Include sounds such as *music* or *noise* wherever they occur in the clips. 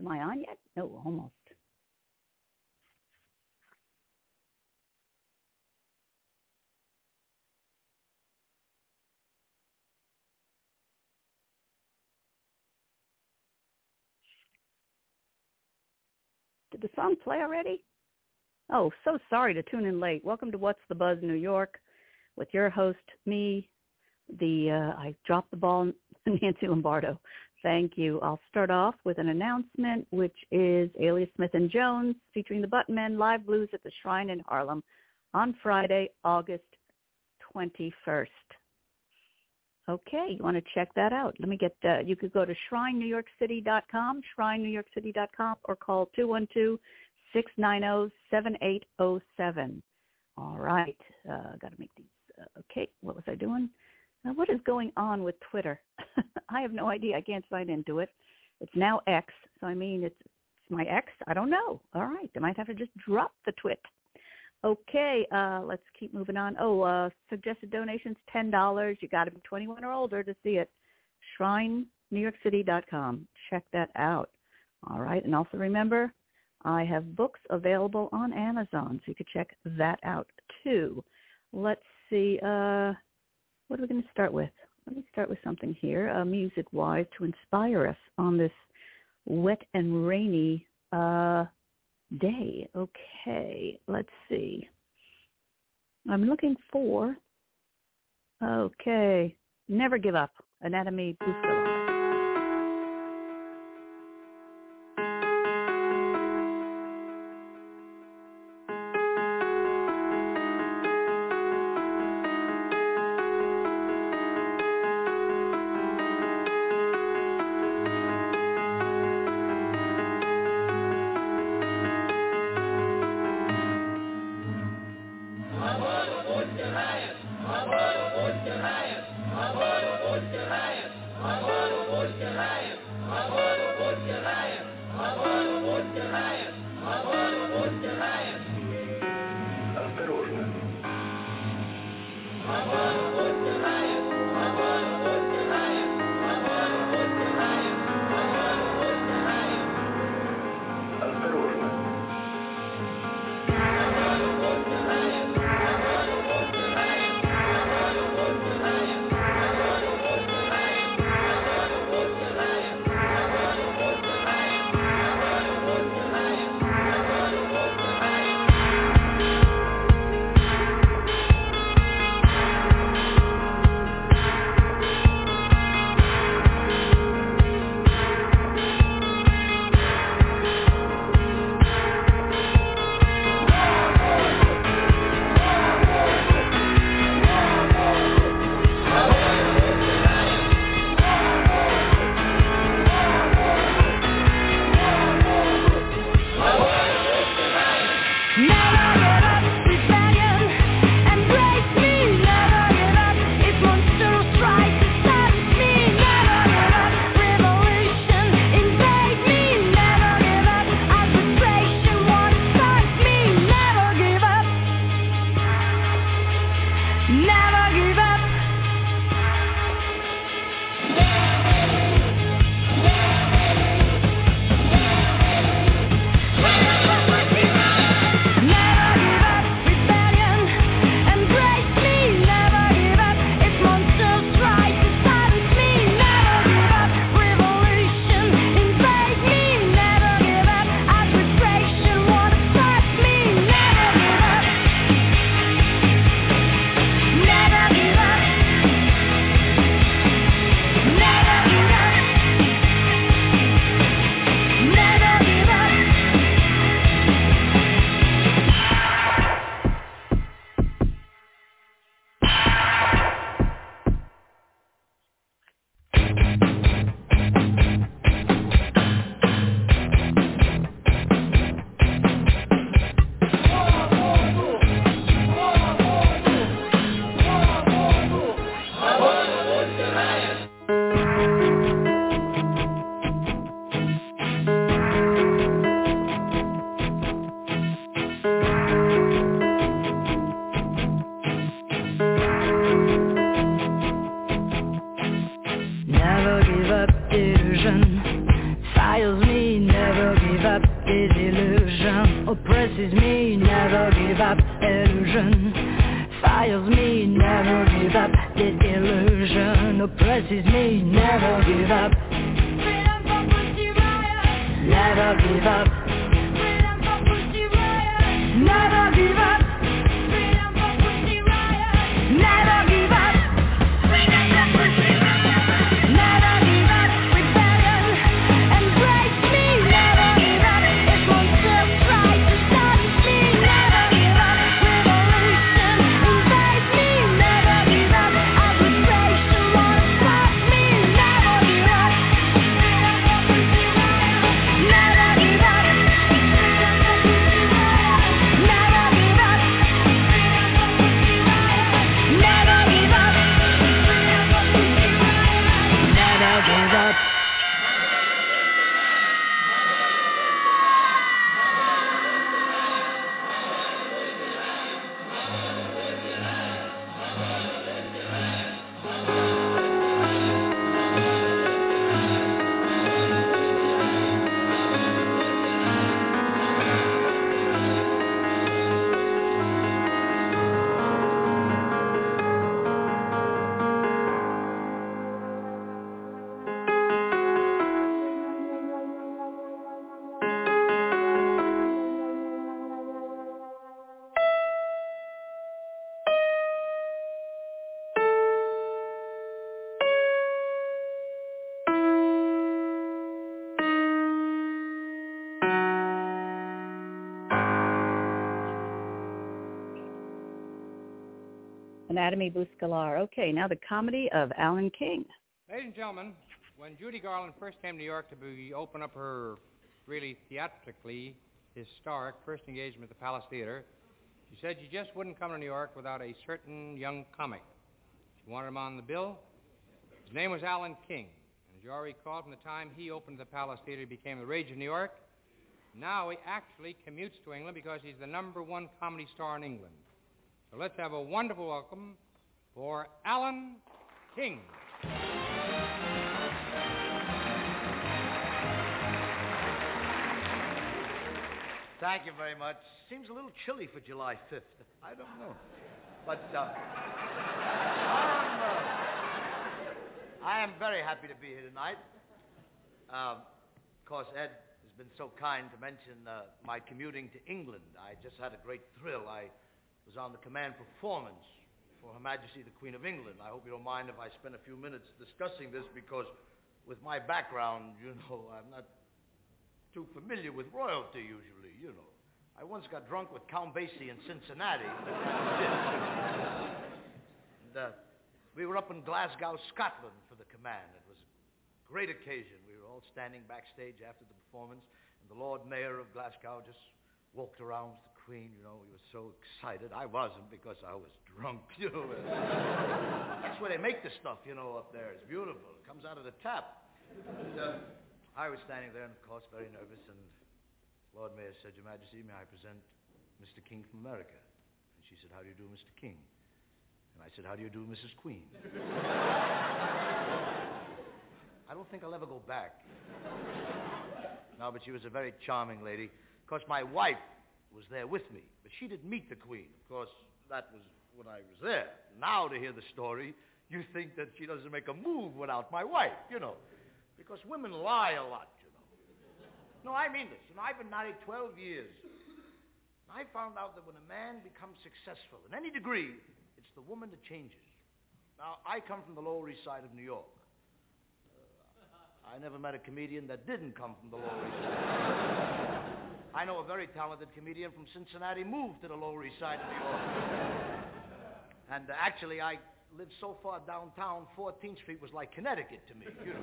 Am I on yet? No, almost. Did the song play already? Oh, so sorry to tune in late. Welcome to What's the Buzz New York with your host, me, the uh, I dropped the ball, *laughs* Nancy Lombardo. Thank you. I'll start off with an announcement, which is Alias Smith and Jones featuring the Button Men live blues at the Shrine in Harlem on Friday, August 21st. Okay, you want to check that out. Let me get, uh, you could go to shrinenewyorkcity.com, shrinenewyorkcity.com, or call 212-690-7807. All right, uh, got to make these. Uh, okay, what was I doing? Now, what is going on with Twitter? *laughs* I have no idea. I can't sign into it. It's now X, so I mean, it's, it's my X. I don't know. All right, I might have to just drop the twit. Okay, uh, let's keep moving on. Oh, uh, suggested donations, $10. You got to be 21 or older to see it. ShrineNewYorkCity.com. Check that out. All right, and also remember, I have books available on Amazon, so you could check that out too. Let's see. Uh, what are we going to start with? Let me start with something here, uh, music-wise, to inspire us on this wet and rainy uh, day. Okay, let's see. I'm looking for, okay, Never Give Up, Anatomy. Murder! Me, never give up This illusion Oppresses me, never give up Freedom for Pussy Riot. Never give up Freedom for Pussy Riot. Never give up Anatomy Buscalar. Okay, now the comedy of Alan King. Ladies and gentlemen, when Judy Garland first came to New York to open up her really theatrically historic first engagement at the Palace Theater, she said she just wouldn't come to New York without a certain young comic. She wanted him on the bill. His name was Alan King. And as you already recall, from the time he opened the Palace Theater, he became the rage of New York. Now he actually commutes to England because he's the number one comedy star in England. So let's have a wonderful welcome for Alan King. Thank you very much. Seems a little chilly for July 5th. I don't know. But uh, I'm, uh, I am very happy to be here tonight. Um, of course, Ed has been so kind to mention uh, my commuting to England. I just had a great thrill. I was on the command performance for Her Majesty the Queen of England. I hope you don't mind if I spend a few minutes discussing this because with my background, *laughs* you know, I'm not too familiar with royalty usually, you know. I once got drunk with Count Basie in Cincinnati. *laughs* and, uh, we were up in Glasgow, Scotland for the command. It was a great occasion. We were all standing backstage after the performance, and the Lord Mayor of Glasgow just walked around Queen, you know. He was so excited. I wasn't because I was drunk, *laughs* you know. That's where they make the stuff, you know, up there. It's beautiful. It comes out of the tap. And, uh, I was standing there, and of course, very nervous, and Lord Mayor said, Your Majesty, may I present Mr. King from America? And she said, How do you do, Mr. King? And I said, How do you do, Mrs. Queen? I don't think I'll ever go back. No, but she was a very charming lady. Of course, my wife was there with me, but she didn't meet the Queen. Of course, that was when I was there. Now, to hear the story, you think that she doesn't make a move without my wife, you know. Because women lie a lot, you know. No, I mean this. You know, I've been married 12 years. I found out that when a man becomes successful in any degree, it's the woman that changes. Now, I come from the Lower East Side of New York. Uh, I never met a comedian that didn't come from the Lower East Side. I know a very talented comedian from Cincinnati moved to the Lower East Side of New York. *laughs* And uh, actually, I lived so far downtown, 14th Street was like Connecticut to me, you know.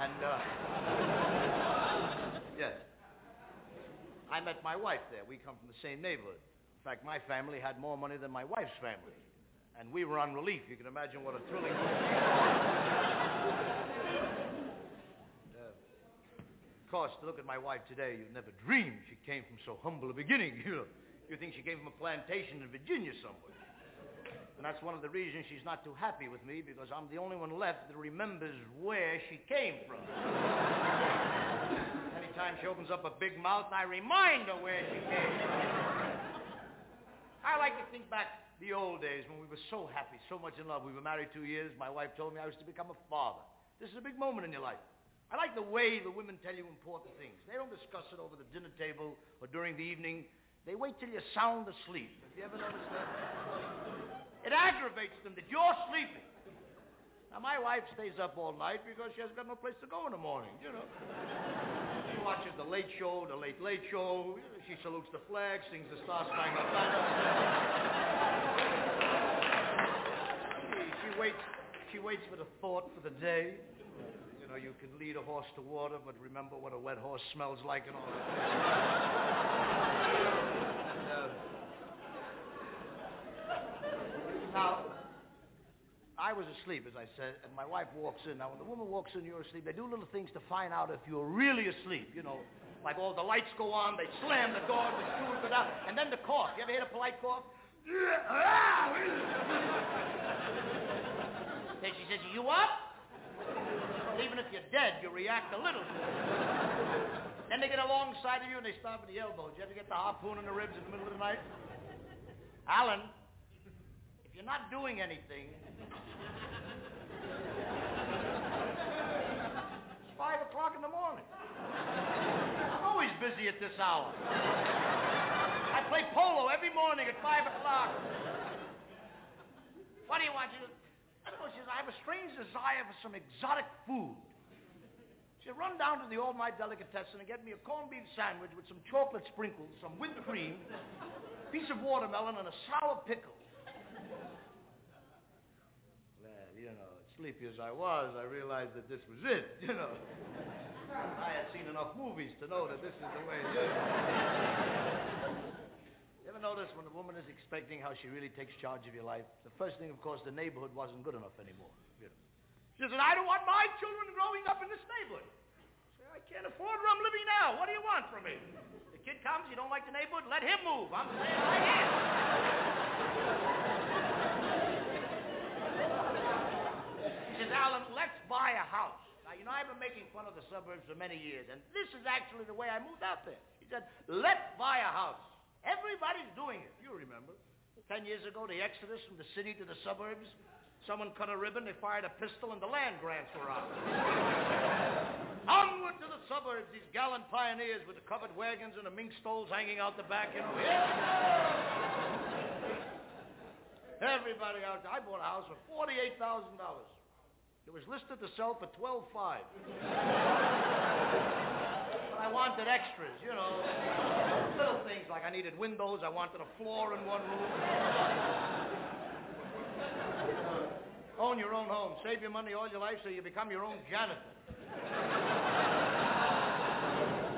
And, uh, *laughs* yes. I met my wife there. We come from the same neighborhood. In fact, my family had more money than my wife's family. And we were on relief. You can imagine what a thrilling... *laughs* Course, to look at my wife today, you'd never dream she came from so humble a beginning, *laughs* you know. You think she came from a plantation in Virginia somewhere. And that's one of the reasons she's not too happy with me, because I'm the only one left that remembers where she came from. *laughs* Anytime she opens up a big mouth, I remind her where she came from. I like to think back the old days when we were so happy, so much in love. We were married two years. My wife told me I was to become a father. This is a big moment in your life. I like the way the women tell you important things. They don't discuss it over the dinner table or during the evening. They wait till you're sound asleep. Have you ever noticed that? It aggravates them that you're sleeping. Now, my wife stays up all night because she has got no place to go in the morning, you know. She watches the late show, the late late show. She salutes the flag, sings the Star Spangled Banner. She, she waits. She waits for the thought for the day. You know, you can lead a horse to water, but remember what a wet horse smells like and all that. Uh, *laughs* now, I was asleep, as I said, and my wife walks in. Now, when the woman walks in, you're asleep. They do little things to find out if you're really asleep. You know, like all the lights go on, they slam the door, the steward go down, and then the cough. You ever hear a polite cough? *laughs* then she says, "You up?" Even if you're dead, you react a little. then they get alongside of you and they stop at the elbows. You ever get the harpoon in the ribs in the middle of the night? Alan, if you're not doing anything, it's five o'clock in the morning. I'm always busy at this hour. I play polo every morning at five o'clock. What do you want? She goes, I don't know. She says, I have a strange desire for some exotic food. She said, run down to the All Night Delicatessen and get me a corned beef sandwich with some chocolate sprinkles, some whipped cream, a piece of watermelon, and a sour pickle. Well, you know, sleepy as I was, I realized that this was it, you know. I had seen enough movies to know that this is the way it is. Notice when a woman is expecting how she really takes charge of your life? The first thing, of course, the neighborhood wasn't good enough anymore. You know. She said, I don't want my children growing up in this neighborhood. I said, I can't afford where I'm living now. What do you want from me? The kid comes, you don't like the neighborhood, let him move. I'm saying right here. She says, Alan, let's buy a house. Now, you know, I've been making fun of the suburbs for many years, and this is actually the way I moved out there. He said, let's buy a house. Everybody's doing it. You remember. Ten years ago, the exodus from the city to the suburbs. Someone cut a ribbon, they fired a pistol, and the land grants were out. *laughs* Onward to the suburbs, these gallant pioneers with the covered wagons and the mink stoles hanging out the back. Yeah. Everybody out there. I bought a house for forty-eight thousand dollars. It was listed to sell for twelve-five. I wanted extras, you know. Little things like I needed windows, I wanted a floor in one room. Own your own home. Save your money all your life so you become your own janitor.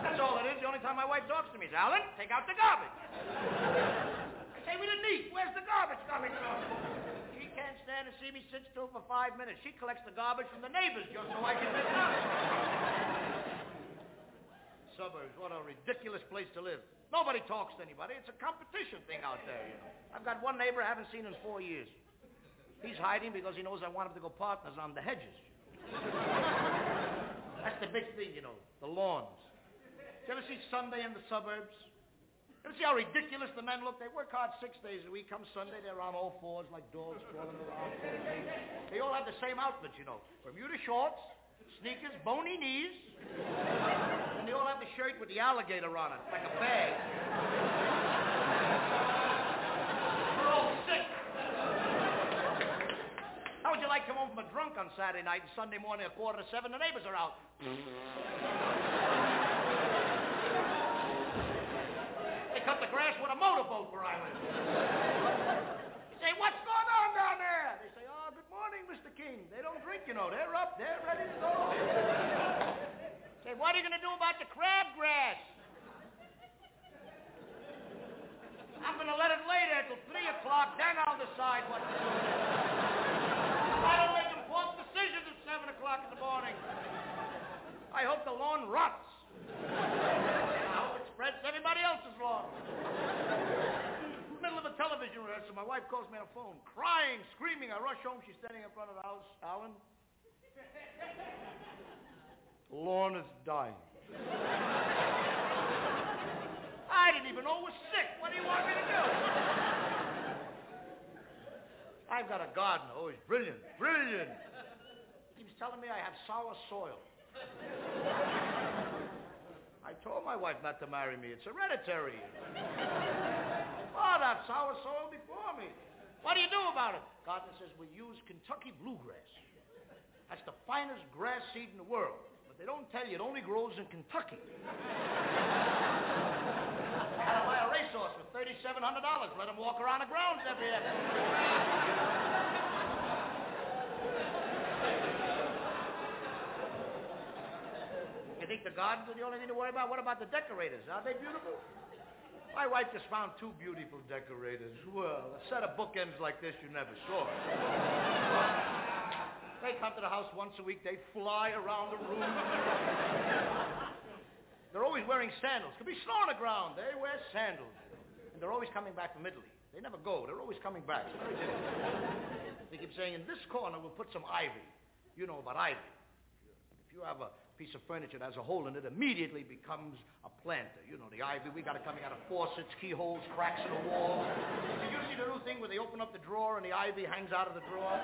That's all it is. The only time my wife talks to me is, Alan, take out the garbage. I say we didn't eat. Where's the garbage coming from? She can't stand to see me sit still for five minutes. She collects the garbage from the neighbors just so I can pick it. Suburbs, what a ridiculous place to live. Nobody talks to anybody. It's a competition thing out there, you know. I've got one neighbor I haven't seen in four years. He's hiding because he knows I want him to go partners on the hedges. *laughs* That's the big thing, you know, the lawns. You ever see Sunday in the suburbs? You ever see how ridiculous the men look? They work hard six days a week. Come Sunday, they're on all fours like dogs crawling around. They all have the same outfit, you know. Bermuda shorts, sneakers, bony knees, and they all have the shirt with the alligator on it, like a bag. We're all sick. How would you like to come home from a drunk on Saturday night and Sunday morning at quarter to seven, the neighbors are out? They cut the grass with a motorboat where I live. Say, what's going on down there? They say, oh, good morning, Mr. King. You know. They're up. They're ready to go. Say, what are you going to do about the crabgrass? I'm going to let it lay there till 3 o'clock, then I'll decide what to do. I don't make important decisions at 7 o'clock in the morning. I hope the lawn rots. I hope it spreads to everybody else's lawn. Middle of a television rehearsal. My wife calls me on the phone, crying, screaming. I rush home. She's standing in front of the house. Alan, Lorna's dying. I didn't even know it was sick. What do you want me to do? I've got a gardener. Oh, he's brilliant. Brilliant. He keeps telling me I have sour soil. I told my wife not to marry me. It's hereditary. Oh, that sour soil before me. What do you do about it? Gardener says we use Kentucky bluegrass. That's the finest grass seed in the world. But they don't tell you it only grows in Kentucky. Gotta buy a racehorse for thirty-seven hundred dollars. Let him walk around the grounds every afternoon. You think the gardens are the only thing to worry about? What about the decorators? Are they beautiful? My wife just found two beautiful decorators. Well, a set of bookends like this you never saw. They come to the house once a week. They fly around the room. They're always wearing sandals. Could be snow on the ground. They wear sandals. And they're always coming back from Italy. They never go. They're always coming back. They keep saying, in this corner, we'll put some ivy. You know about ivy. If you have a piece of furniture that has a hole in it, immediately becomes a planter. You know, the ivy, we got it coming out of faucets, keyholes, cracks in the wall. Did you see the new thing where they open up the drawer and the ivy hangs out of the drawer?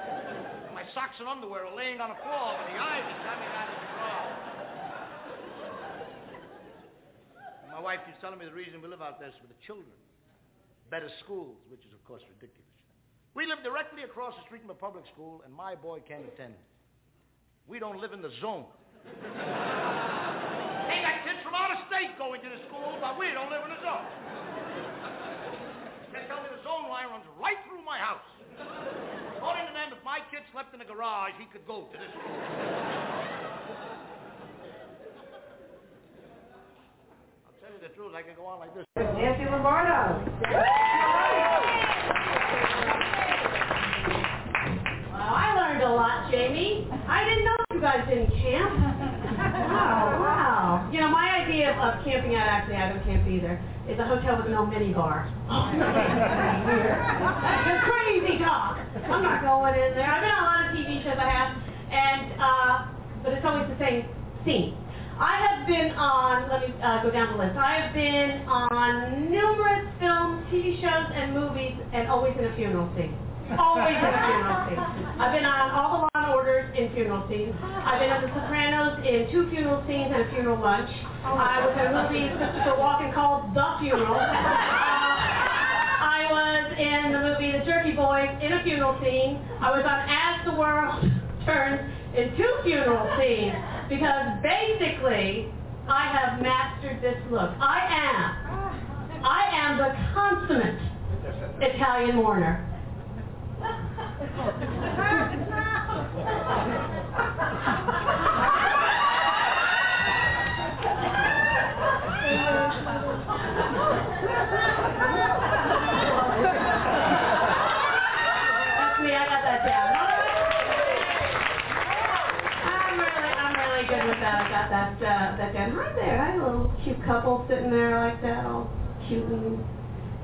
My socks and underwear are laying on the floor, but the ivy's coming out of the drawer. My wife keeps telling me the reason we live out there is for the children. Better schools, which is, of course, ridiculous. We live directly across the street from a public school, and my boy can't attend. We don't live in the zone. They got kids from out of state going to the school, but we don't live in the zone. They tell me the zone line runs right through my house. According to them, if my kid slept in the garage, he could go to this school. I'll tell you the truth, I could go on like this. Nancy Lombardo. Well, I learned a lot, Jamie. I didn't know you guys didn't camp. Wow, wow. You know, my idea of, of camping out, actually, I don't camp either, is a hotel with no mini bar. *laughs* That's crazy talk. I'm not going in there. I've been on a lot of TV shows I have, and, uh, but it's always the same scene. I have been on, let me uh, go down the list. I have been on numerous films, TV shows, and movies, and always in a funeral scene. Always in a funeral scene. I've been on all the Law and Orders in funeral scenes. I've been on The Sopranos in two funeral scenes and a funeral lunch. I was in a movie *laughs* Christopher Walken called The Funeral. Uh, *laughs* I was in the movie The Jerky Boys in a funeral scene. I was on As the World *laughs* Turns in two funeral scenes because basically I have mastered this look. I am. I am the consummate Italian mourner. That. I'm really, good with that. I got that, uh, that down. Hi there. I have a little cute couple sitting there like that, all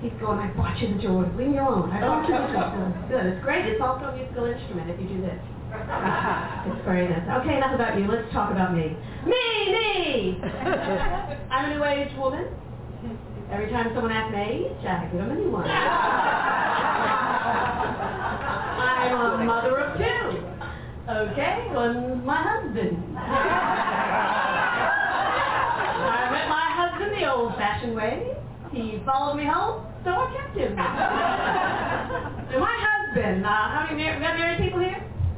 he's going, I bought you the Jordan. Leave me alone. I bought you the Jordan. It's good. It's great. It's also a musical instrument if you do this. It's very nice. Okay, enough about you. Let's talk about me. Me, me! I'm a new age woman. Every time someone asks me age, I give them a new one. I'm a mother of two. Okay, one's my husband. I met my husband the old-fashioned way. He followed me home, so I kept him. and my husband, uh, how many married people here?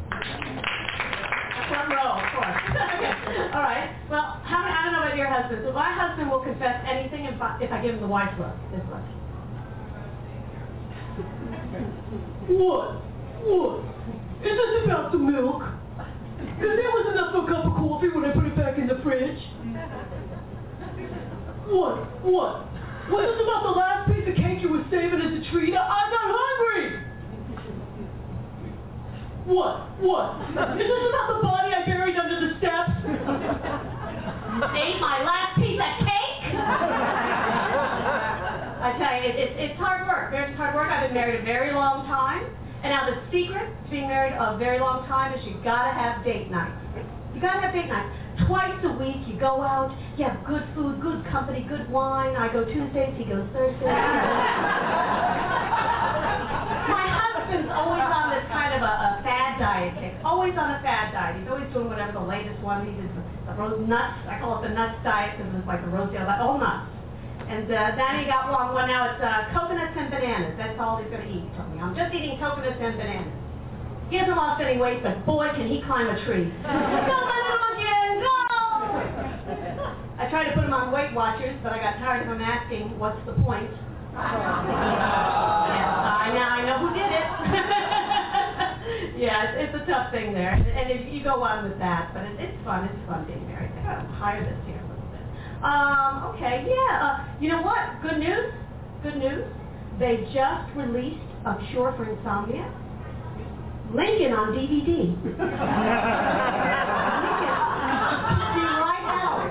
Front row, of course. *laughs* All right. Well, how I don't know about your husband. So my husband will confess anything if I, if I give him the wife look. This look. What? What? Is this about the milk? Because there was enough for a cup of coffee when I put it back in the fridge. What? What? Was this about the last piece of cake you were saving as a treat? I'm not hungry! What? What? Is this about the body I buried under the steps? Ate my last piece of cake? I tell you, it, it, it's hard work. Marriage is hard work. I've been married a very long time. And now the secret to being married a very long time is you gotta have date nights. You gotta have date nights. Twice a week you go out, you have good food, good company, good wine. I go Tuesdays, he goes Thursdays. *laughs* *laughs* My husband's always on this kind of a, a fad diet kick. Always on a fad diet. He's always doing whatever the latest one. He did the, the rose nuts. I call it the nuts diet because it's like the Rosedale diet. All nuts. And uh, then he got one. Well, now it's uh, coconuts and bananas. That's all he's going to eat. He told me. I'm just eating coconuts and bananas. He hasn't lost any weight, but boy, can he climb a tree. *laughs* go, my little monkey, go! I tried to put him on Weight Watchers, but I got tired of him asking, what's the point? Yes, I now I know who did it. *laughs* yeah, it's, a tough thing there, and, if you go on with that, but it, it's fun. It's fun being married. I gotta hire this here a little bit. Um, okay, yeah. Uh, you know what? Good news. Good news. They just released a cure for insomnia. Lincoln on DVD. See *laughs* right now.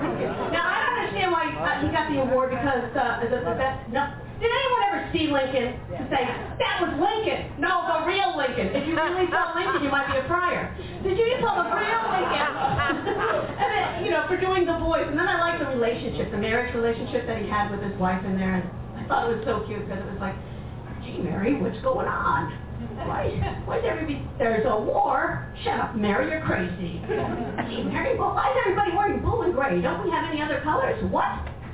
Now I don't understand why uh, he got the award because uh, the, the best. No, did anyone ever see Lincoln to say that was Lincoln? No, the real Lincoln. If you really saw *laughs* Lincoln, you might be a friar. Did you saw the real Lincoln? *laughs* *laughs* and then you know for doing the voice, and then I like the relationship, the marriage relationship that he had with his wife in there. And I thought it was so cute because it was like, gee, Mary, what's going on? Why, why's everybody, there's a war? Shut up, Mary, you're crazy. Gee, Mary, well, why is everybody wearing blue and gray? Don't we have any other colors? What?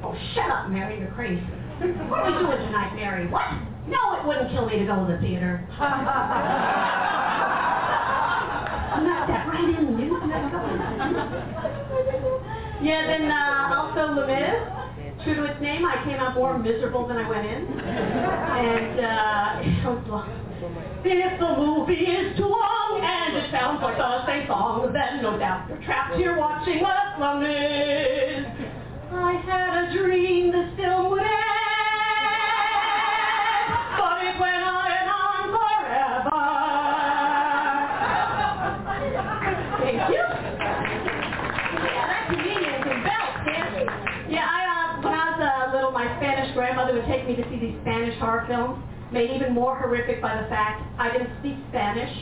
Oh, shut up, Mary, you're crazy. What are we doing tonight, Mary? What? No, it wouldn't kill me to go to the theater. *laughs* Knock that right in, you. Yeah, then uh, also Les Mis. True to its name, I came out more miserable than I went in. And uh, it was long. If the movie is too long and it sounds like the same song, then no doubt you're trapped here watching Les Mis. I had a dream this film would end, but it went on and on forever. Thank you. Yeah, that comedian can belt, can't he? Yeah, I, uh, when I was uh, little, my Spanish grandmother would take me to see these Spanish horror films, made even more horrific by the fact I didn't speak Spanish,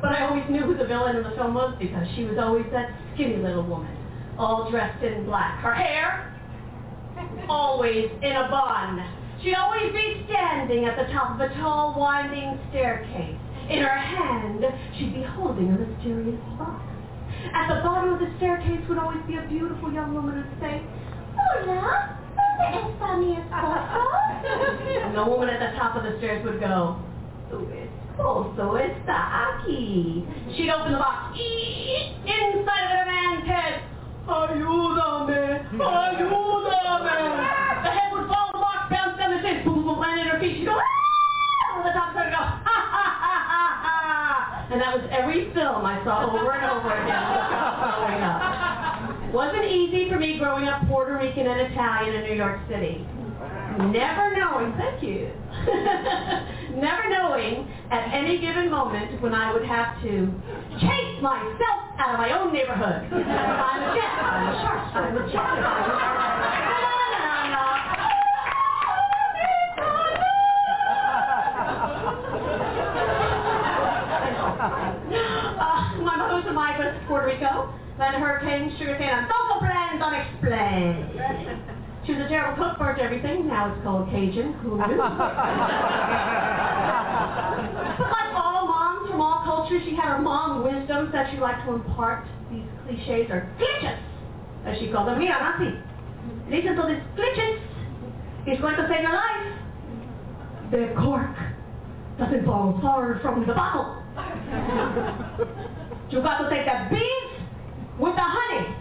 but I always knew who the villain in the film was because she was always that skinny little woman, all dressed in black. Her hair, always in a bun. She'd always be standing at the top of a tall, winding staircase. In her hand, she'd be holding a mysterious box. At the bottom of the staircase would always be a beautiful young woman who'd say, Hola, ¿dónde está mi esposo? *laughs* And the woman at the top of the stairs would go, Tu esposo está aquí. She'd open the box. Inside of it, a man's head. Ayúdame, ayúdame. The head would fall, box bounce down the stairs, boom, boom, land at her feet. She'd go, ah! On the top side, go, ha, ha, ha, ha, ha. And that was every film I saw over and over again growing up. Wasn't easy for me growing up Puerto Rican and Italian in New York City. Never knowing, thank you. *laughs* Never knowing at any given moment when I would have to chase myself out of my own neighborhood. *laughs* I'm a jet, I'm a shark, I'm a jet, I'm a uh, *laughs* my mother was a migrant to Puerto Rico, then hurricane, sugarcane, and social plans unexplained. She was a terrible cook, burnt everything. Now it's called Cajun. Who knew? *laughs* cultures, she had her mom wisdoms that she liked to impart. These cliches or glitches, as she called them. Mira, Nancy, listen to these glitches. It's going to save your life. The cork doesn't fall far from the bottle. *laughs* you got to take the bees with the honey.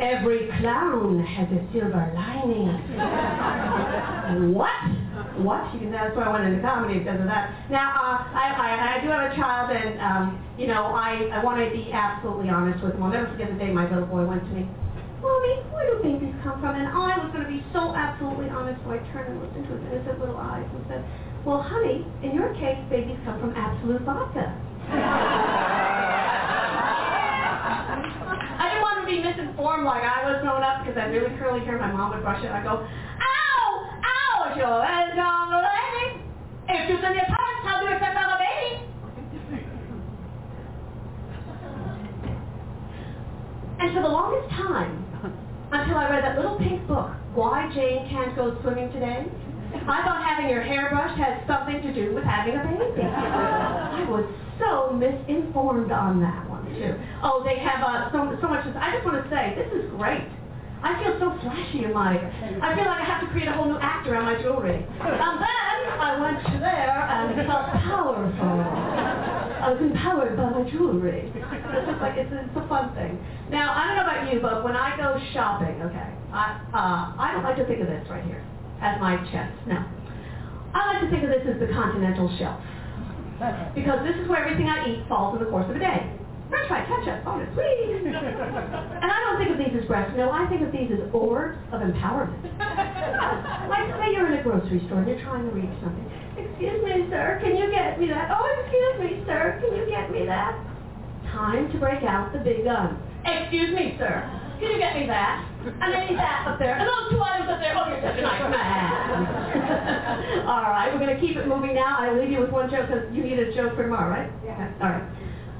Every clown has a silver lining. *laughs* what? What? You that's why I went into comedy because of that. Now, uh, I, I, I do have a child, and um, you know, I, I want to be absolutely honest with him. I'll never forget the day my little boy went to me. Mommy, where do babies come from? And I was going to be so absolutely honest, so I turned and looked into his innocent little eyes and said, Well, honey, in your case, babies come from Absolut vodka. *laughs* I didn't want to be misinformed like I was growing up because I had really curly hair. My mom would brush it. And I'd go, ow, And for the longest time, until I read that little pink book, Why Jane Can't Go Swimming Today, I thought having your hair brushed had something to do with having a baby. I was so misinformed on that one, too. Oh, they have uh, so, so much. I just want to say, this is great. I feel so flashy in my, I feel like I have to create a whole new act around my jewelry. And then I went to there and felt powerful. I was empowered by my jewelry. It's just like, it's, it's a fun thing. Now, I don't know about you, but when I go shopping, okay, I, uh, I don't like to think of this right here as my chest. No. I like to think of this as the continental shelf. Because this is where everything I eat falls in the course of a day. French fry, ketchup, oh, bonus, please. And I don't think of these as breasts. No, I think of these as orbs of empowerment. *laughs* like say you're in a grocery store and you're trying to reach something. Excuse me, sir, can you get me that? Oh, excuse me, sir, can you get me that? Time to break out the big gun. Excuse me, sir, can you get me that? And then that up there, and those two items up there. Oh, you're such a nice man. *laughs* All right, we're going to keep it moving now. I'll leave you with one joke because you need a joke for tomorrow, right? Yeah. All right.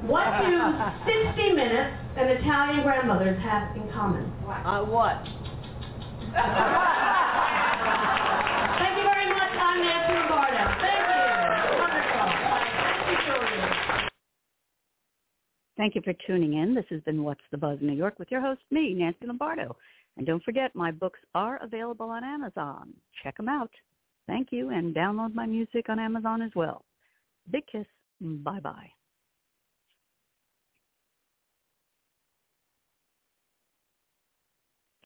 What do 60 minutes and Italian grandmothers have in common? Uh, what? Thank you very much. I'm Nancy Lombardo. Thank you. Wonderful. Thank you, Julie. Thank you for tuning in. This has been What's the Buzz New York with your host, me, Nancy Lombardo. And don't forget, my books are available on Amazon. Check them out. Thank you, and download my music on Amazon as well. Big kiss. Bye-bye.